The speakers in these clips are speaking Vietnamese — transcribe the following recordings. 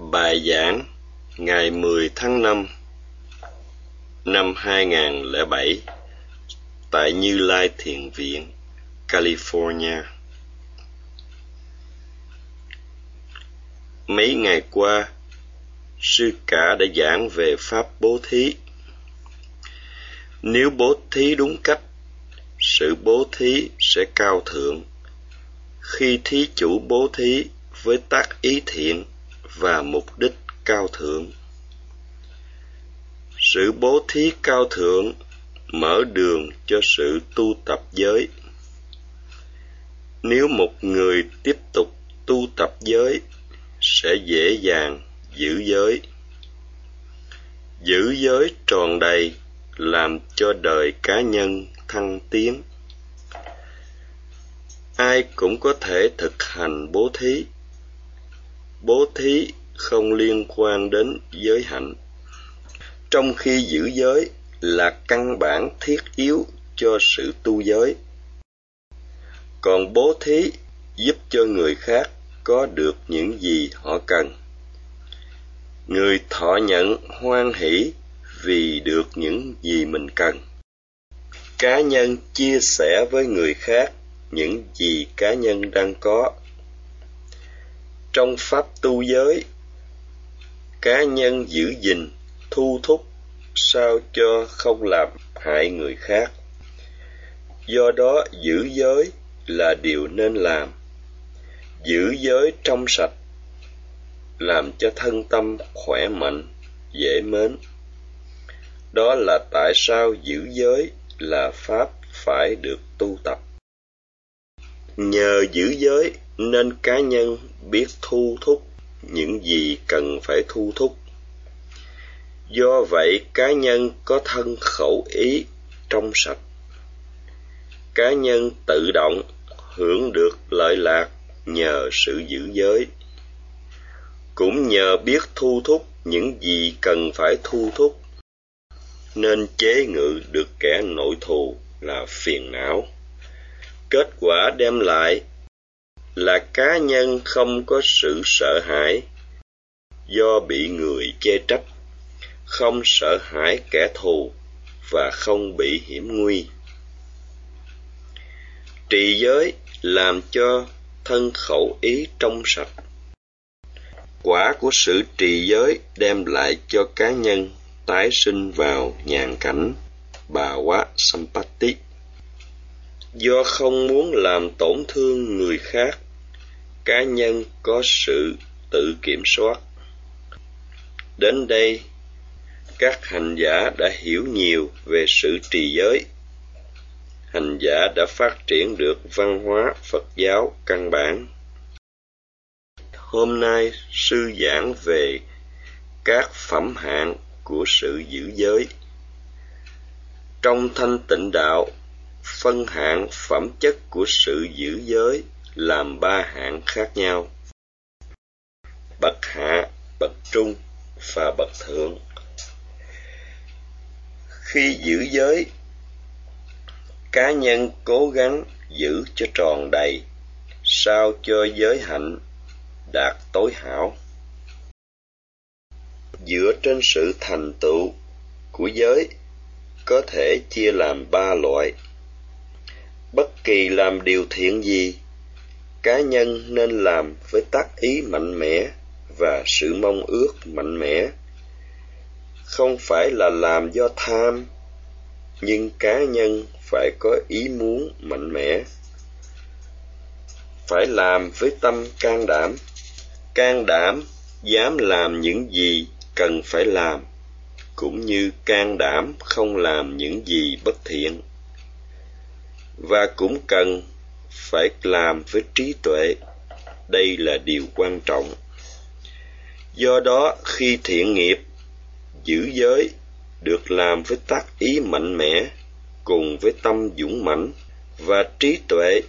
Bài giảng ngày 10 tháng 5 năm 2007 tại Như Lai Thiền Viện, California. Mấy ngày qua, sư cả đã giảng về pháp bố thí. Nếu bố thí đúng cách, sự bố thí sẽ cao thượng. Khi thí chủ bố thí với tác ý thiện và mục đích cao thượng. Sự bố thí cao thượng mở đường cho sự tu tập giới. Nếu một người tiếp tục tu tập giới, sẽ dễ dàng giữ giới. Giữ giới tròn đầy làm cho đời cá nhân thăng tiến. Ai cũng có thể thực hành bố thí bố thí không liên quan đến giới hạnh. Trong khi giữ giới là căn bản thiết yếu cho sự tu giới. Còn bố thí giúp cho người khác có được những gì họ cần. Người thọ nhận hoan hỷ vì được những gì mình cần. Cá nhân chia sẻ với người khác những gì cá nhân đang có trong pháp tu giới. Cá nhân giữ gìn, thu thúc, sao cho không làm hại người khác. Do đó giữ giới là điều nên làm. Giữ giới trong sạch, làm cho thân tâm khỏe mạnh, dễ mến. Đó là tại sao giữ giới là pháp phải được tu tập nhờ giữ giới nên cá nhân biết thu thúc những gì cần phải thu thúc. Do vậy, cá nhân có thân khẩu ý trong sạch. Cá nhân tự động hưởng được lợi lạc nhờ sự giữ giới. Cũng nhờ biết thu thúc những gì cần phải thu thúc, nên chế ngự được kẻ nội thù là phiền não kết quả đem lại là cá nhân không có sự sợ hãi, do bị người chê trách, không sợ hãi kẻ thù và không bị hiểm nguy. Trì giới làm cho thân khẩu ý trong sạch. Quả của sự trì giới đem lại cho cá nhân tái sinh vào nhàn cảnh, bà quá sampatti do không muốn làm tổn thương người khác, cá nhân có sự tự kiểm soát. Đến đây, các hành giả đã hiểu nhiều về sự trì giới. Hành giả đã phát triển được văn hóa phật giáo căn bản. Hôm nay, sư giảng về các phẩm hạng của sự giữ giới. Trong thanh tịnh đạo phân hạng phẩm chất của sự giữ giới làm ba hạng khác nhau. Bậc hạ, bậc trung và bậc thượng. Khi giữ giới, cá nhân cố gắng giữ cho tròn đầy, sao cho giới hạnh đạt tối hảo. Dựa trên sự thành tựu của giới, có thể chia làm ba loại bất kỳ làm điều thiện gì, cá nhân nên làm với tác ý mạnh mẽ và sự mong ước mạnh mẽ. Không phải là làm do tham, nhưng cá nhân phải có ý muốn mạnh mẽ. Phải làm với tâm can đảm. Can đảm dám làm những gì cần phải làm, cũng như can đảm không làm những gì bất thiện và cũng cần phải làm với trí tuệ. Đây là điều quan trọng. Do đó, khi thiện nghiệp, giữ giới được làm với tác ý mạnh mẽ cùng với tâm dũng mãnh và trí tuệ,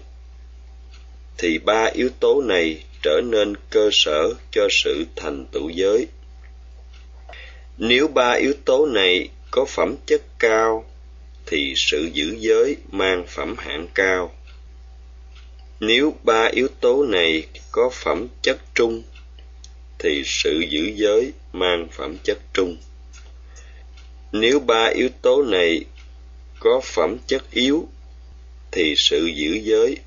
thì ba yếu tố này trở nên cơ sở cho sự thành tựu giới. Nếu ba yếu tố này có phẩm chất cao thì sự giữ giới mang phẩm hạng cao. Nếu ba yếu tố này có phẩm chất trung, thì sự giữ giới mang phẩm chất trung. Nếu ba yếu tố này có phẩm chất yếu, thì sự giữ giới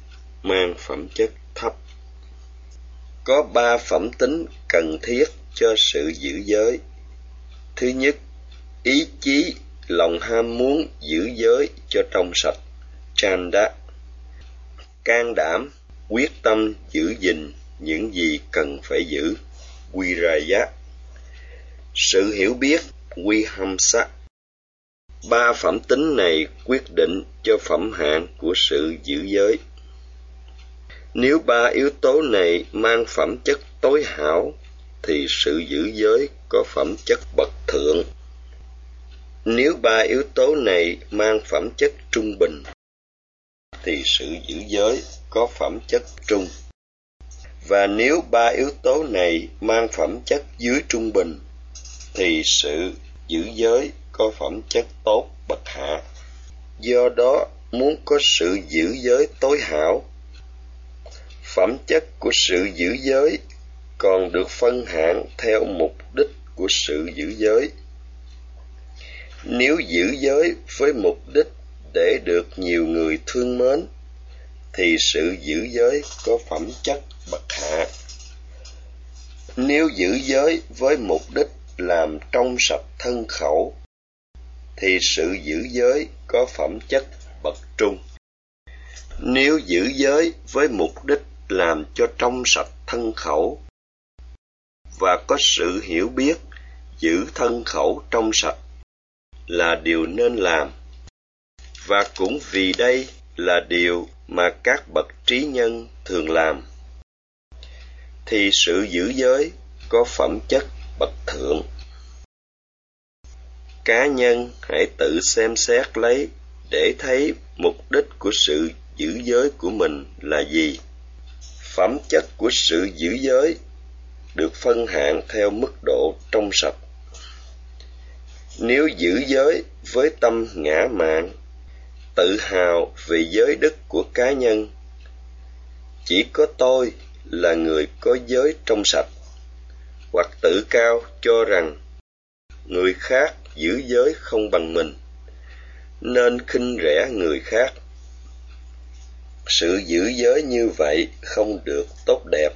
mang phẩm chất thấp. Có ba phẩm tính cần thiết cho sự giữ giới. Thứ nhất, ý chí lòng ham muốn giữ giới cho trong sạch. Chanda can đảm, quyết tâm giữ gìn những gì cần phải giữ. Viraya sự hiểu biết vihamsa ba phẩm tính này quyết định cho phẩm hạng của sự giữ giới. Nếu ba yếu tố này mang phẩm chất tối hảo, thì sự giữ giới có phẩm chất bậc thượng nếu ba yếu tố này mang phẩm chất trung bình, thì sự giữ giới có phẩm chất trung. Và nếu ba yếu tố này mang phẩm chất dưới trung bình, thì sự giữ giới có phẩm chất tốt bậc hạ. Do đó, muốn có sự giữ giới tối hảo, phẩm chất của sự giữ giới còn được phân hạng theo mục đích của sự giữ giới nếu giữ giới với mục đích để được nhiều người thương mến, thì sự giữ giới có phẩm chất bậc hạ. Nếu giữ giới với mục đích làm trong sạch thân khẩu, thì sự giữ giới có phẩm chất bậc trung. Nếu giữ giới với mục đích làm cho trong sạch thân khẩu và có sự hiểu biết giữ thân khẩu trong sạch là điều nên làm. Và cũng vì đây là điều mà các bậc trí nhân thường làm. Thì sự giữ giới có phẩm chất bậc thượng. Cá nhân hãy tự xem xét lấy để thấy mục đích của sự giữ giới của mình là gì. Phẩm chất của sự giữ giới được phân hạng theo mức độ trong sạch nếu giữ giới với tâm ngã mạn tự hào về giới đức của cá nhân. Chỉ có tôi là người có giới trong sạch. Hoặc tự cao cho rằng, người khác giữ giới không bằng mình, nên khinh rẻ người khác. Sự giữ giới như vậy không được tốt đẹp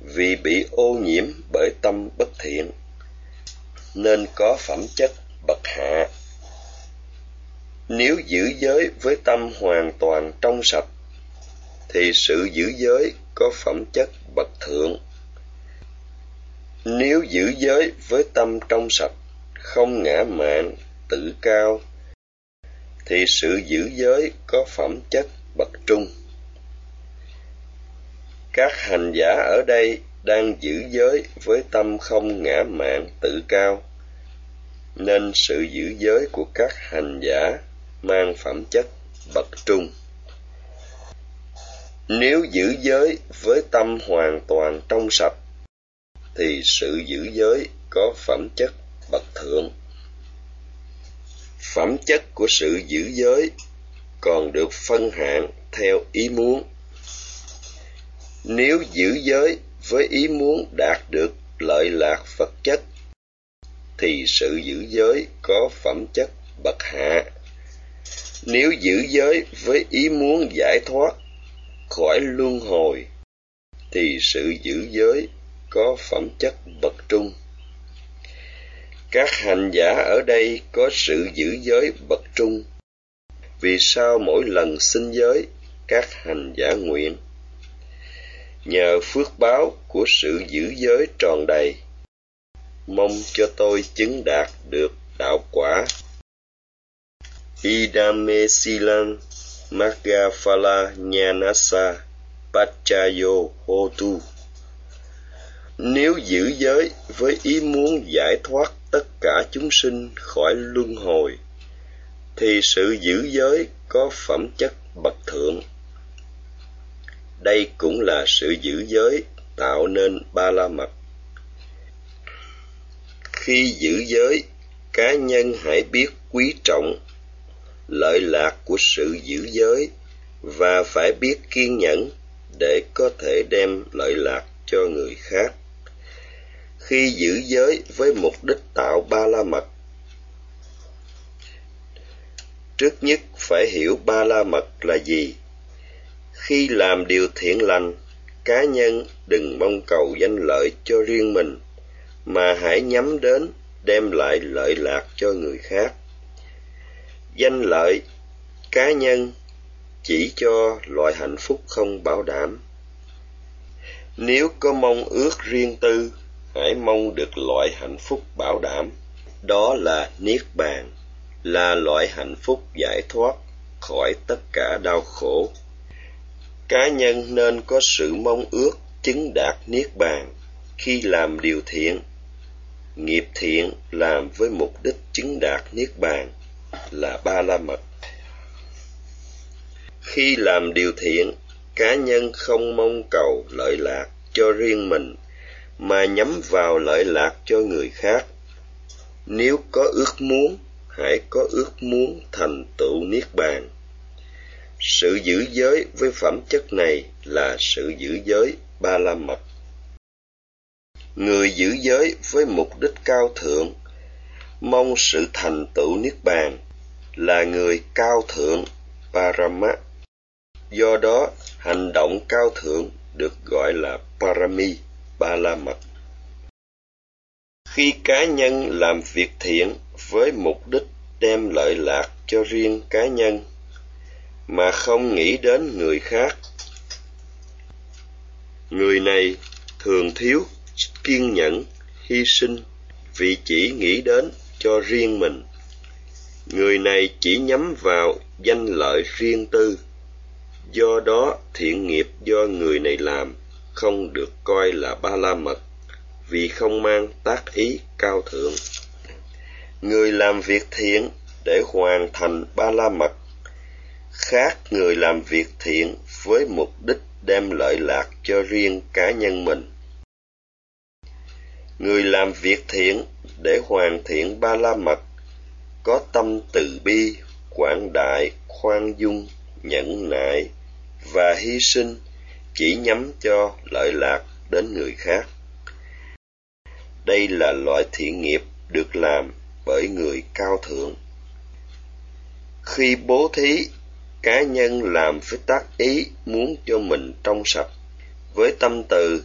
vì bị ô nhiễm bởi tâm bất thiện, nên có phẩm chất bậc hạ. Nếu giữ giới với tâm hoàn toàn trong sạch, thì sự giữ giới có phẩm chất bậc thượng. Nếu giữ giới với tâm trong sạch, không ngã mạn, tự cao, thì sự giữ giới có phẩm chất bậc trung. Các hành giả ở đây đang giữ giới với tâm không ngã mạn, tự cao nên sự giữ giới của các hành giả mang phẩm chất bậc trung. Nếu giữ giới với tâm hoàn toàn trong sạch, thì sự giữ giới có phẩm chất bậc thượng. Phẩm chất của sự giữ giới còn được phân hạng theo ý muốn. Nếu giữ giới với ý muốn đạt được lợi lạc vật chất thì sự giữ giới có phẩm chất bậc hạ. Nếu giữ giới với ý muốn giải thoát khỏi luân hồi, thì sự giữ giới có phẩm chất bậc trung. Các hành giả ở đây có sự giữ giới bậc trung. Vì sao mỗi lần sinh giới, các hành giả nguyện? Nhờ phước báo của sự giữ giới tròn đầy mong cho tôi chứng đạt được đạo quả. Idame silan magaphala nyanasa pachayo hotu. Nếu giữ giới với ý muốn giải thoát tất cả chúng sinh khỏi luân hồi, thì sự giữ giới có phẩm chất bậc thượng. Đây cũng là sự giữ giới tạo nên ba la mật khi giữ giới, cá nhân hãy biết quý trọng lợi lạc của sự giữ giới và phải biết kiên nhẫn để có thể đem lợi lạc cho người khác. Khi giữ giới với mục đích tạo ba la mật, trước nhất phải hiểu ba la mật là gì. Khi làm điều thiện lành, cá nhân đừng mong cầu danh lợi cho riêng mình mà hãy nhắm đến đem lại lợi lạc cho người khác. Danh lợi cá nhân chỉ cho loại hạnh phúc không bảo đảm. Nếu có mong ước riêng tư, hãy mong được loại hạnh phúc bảo đảm. Đó là niết bàn, là loại hạnh phúc giải thoát khỏi tất cả đau khổ. Cá nhân nên có sự mong ước chứng đạt niết bàn khi làm điều thiện nghiệp thiện làm với mục đích chứng đạt niết bàn là ba la mật. Khi làm điều thiện, cá nhân không mong cầu lợi lạc cho riêng mình, mà nhắm vào lợi lạc cho người khác. Nếu có ước muốn, hãy có ước muốn thành tựu niết bàn. Sự giữ giới với phẩm chất này là sự giữ giới ba la mật người giữ giới với mục đích cao thượng, mong sự thành tựu niết bàn, là người cao thượng parama. Do đó, hành động cao thượng được gọi là parami ba la mật khi cá nhân làm việc thiện với mục đích đem lợi lạc cho riêng cá nhân, mà không nghĩ đến người khác, người này thường thiếu kiên nhẫn, hy sinh vì chỉ nghĩ đến cho riêng mình. Người này chỉ nhắm vào danh lợi riêng tư. Do đó thiện nghiệp do người này làm không được coi là ba la mật, vì không mang tác ý cao thượng. Người làm việc thiện để hoàn thành ba la mật, khác người làm việc thiện với mục đích đem lợi lạc cho riêng cá nhân mình người làm việc thiện để hoàn thiện ba la mật có tâm từ bi, quảng đại, khoan dung, nhẫn nại và hy sinh, chỉ nhắm cho lợi lạc đến người khác. Đây là loại thiện nghiệp được làm bởi người cao thượng. Khi bố thí, cá nhân làm với tác ý muốn cho mình trong sạch, với tâm từ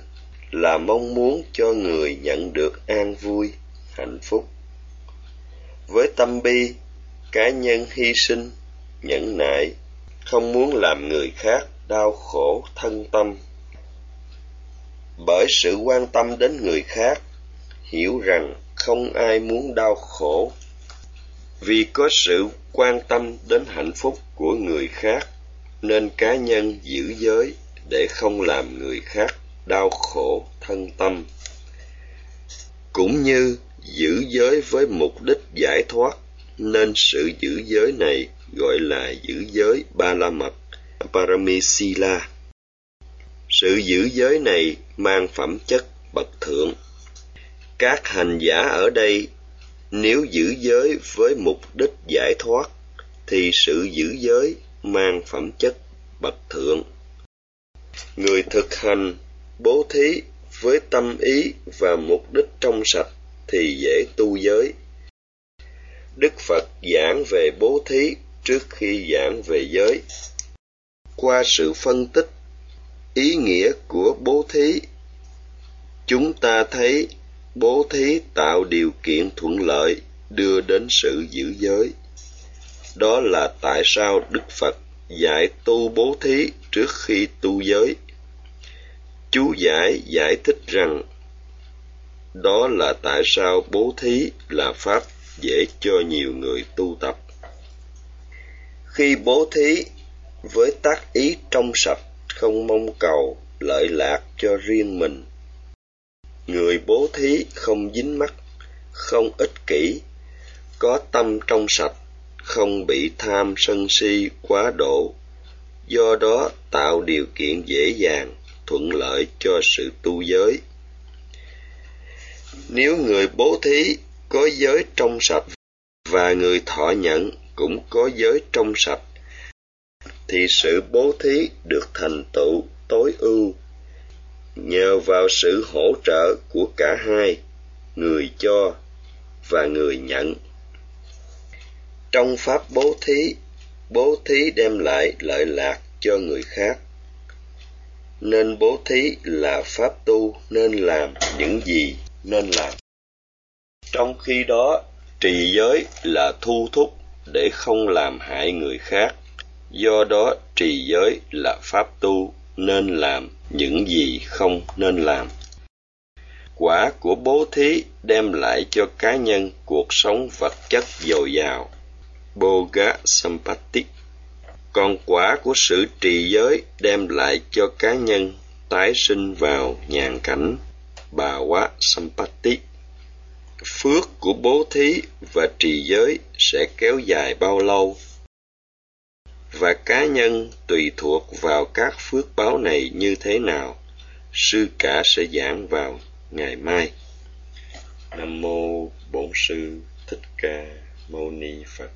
là mong muốn cho người nhận được an vui, hạnh phúc. Với tâm bi, cá nhân hy sinh, nhẫn nại, không muốn làm người khác đau khổ thân tâm. Bởi sự quan tâm đến người khác, hiểu rằng không ai muốn đau khổ. Vì có sự quan tâm đến hạnh phúc của người khác, nên cá nhân giữ giới để không làm người khác đau khổ thân tâm, cũng như giữ giới với mục đích giải thoát, nên sự giữ giới này gọi là giữ giới ba la mật paramisila sự giữ giới này mang phẩm chất bậc thượng. Các hành giả ở đây, nếu giữ giới với mục đích giải thoát, thì sự giữ giới mang phẩm chất bậc thượng. Người thực hành bố thí với tâm ý và mục đích trong sạch thì dễ tu giới. Đức phật giảng về bố thí trước khi giảng về giới. Qua sự phân tích ý nghĩa của bố thí, chúng ta thấy bố thí tạo điều kiện thuận lợi đưa đến sự giữ giới. Đó là tại sao đức phật dạy tu bố thí trước khi tu giới chú giải giải thích rằng, đó là tại sao bố thí là pháp dễ cho nhiều người tu tập. Khi bố thí với tác ý trong sạch, không mong cầu lợi lạc cho riêng mình. Người bố thí không dính mắc không ích kỷ, có tâm trong sạch, không bị tham sân si quá độ, do đó tạo điều kiện dễ dàng thuận lợi cho sự tu giới. Nếu người bố thí có giới trong sạch và người thọ nhận cũng có giới trong sạch, thì sự bố thí được thành tựu tối ưu nhờ vào sự hỗ trợ của cả hai, người cho và người nhận trong pháp bố thí bố thí đem lại lợi lạc cho người khác nên bố thí là pháp tu nên làm những gì nên làm. Trong khi đó, trì giới là thu thúc để không làm hại người khác. Do đó, trì giới là pháp tu nên làm những gì không nên làm. Quả của bố thí đem lại cho cá nhân cuộc sống vật chất dồi dào. Boga sampatti còn quả của sự trì giới đem lại cho cá nhân tái sinh vào nhàn cảnh. Bà quá sampatti phước của bố thí và trì giới sẽ kéo dài bao lâu? Và cá nhân tùy thuộc vào các phước báo này như thế nào? Sư cả sẽ giảng vào ngày mai. Nam mô bổn sư thích ca mâu ni phật.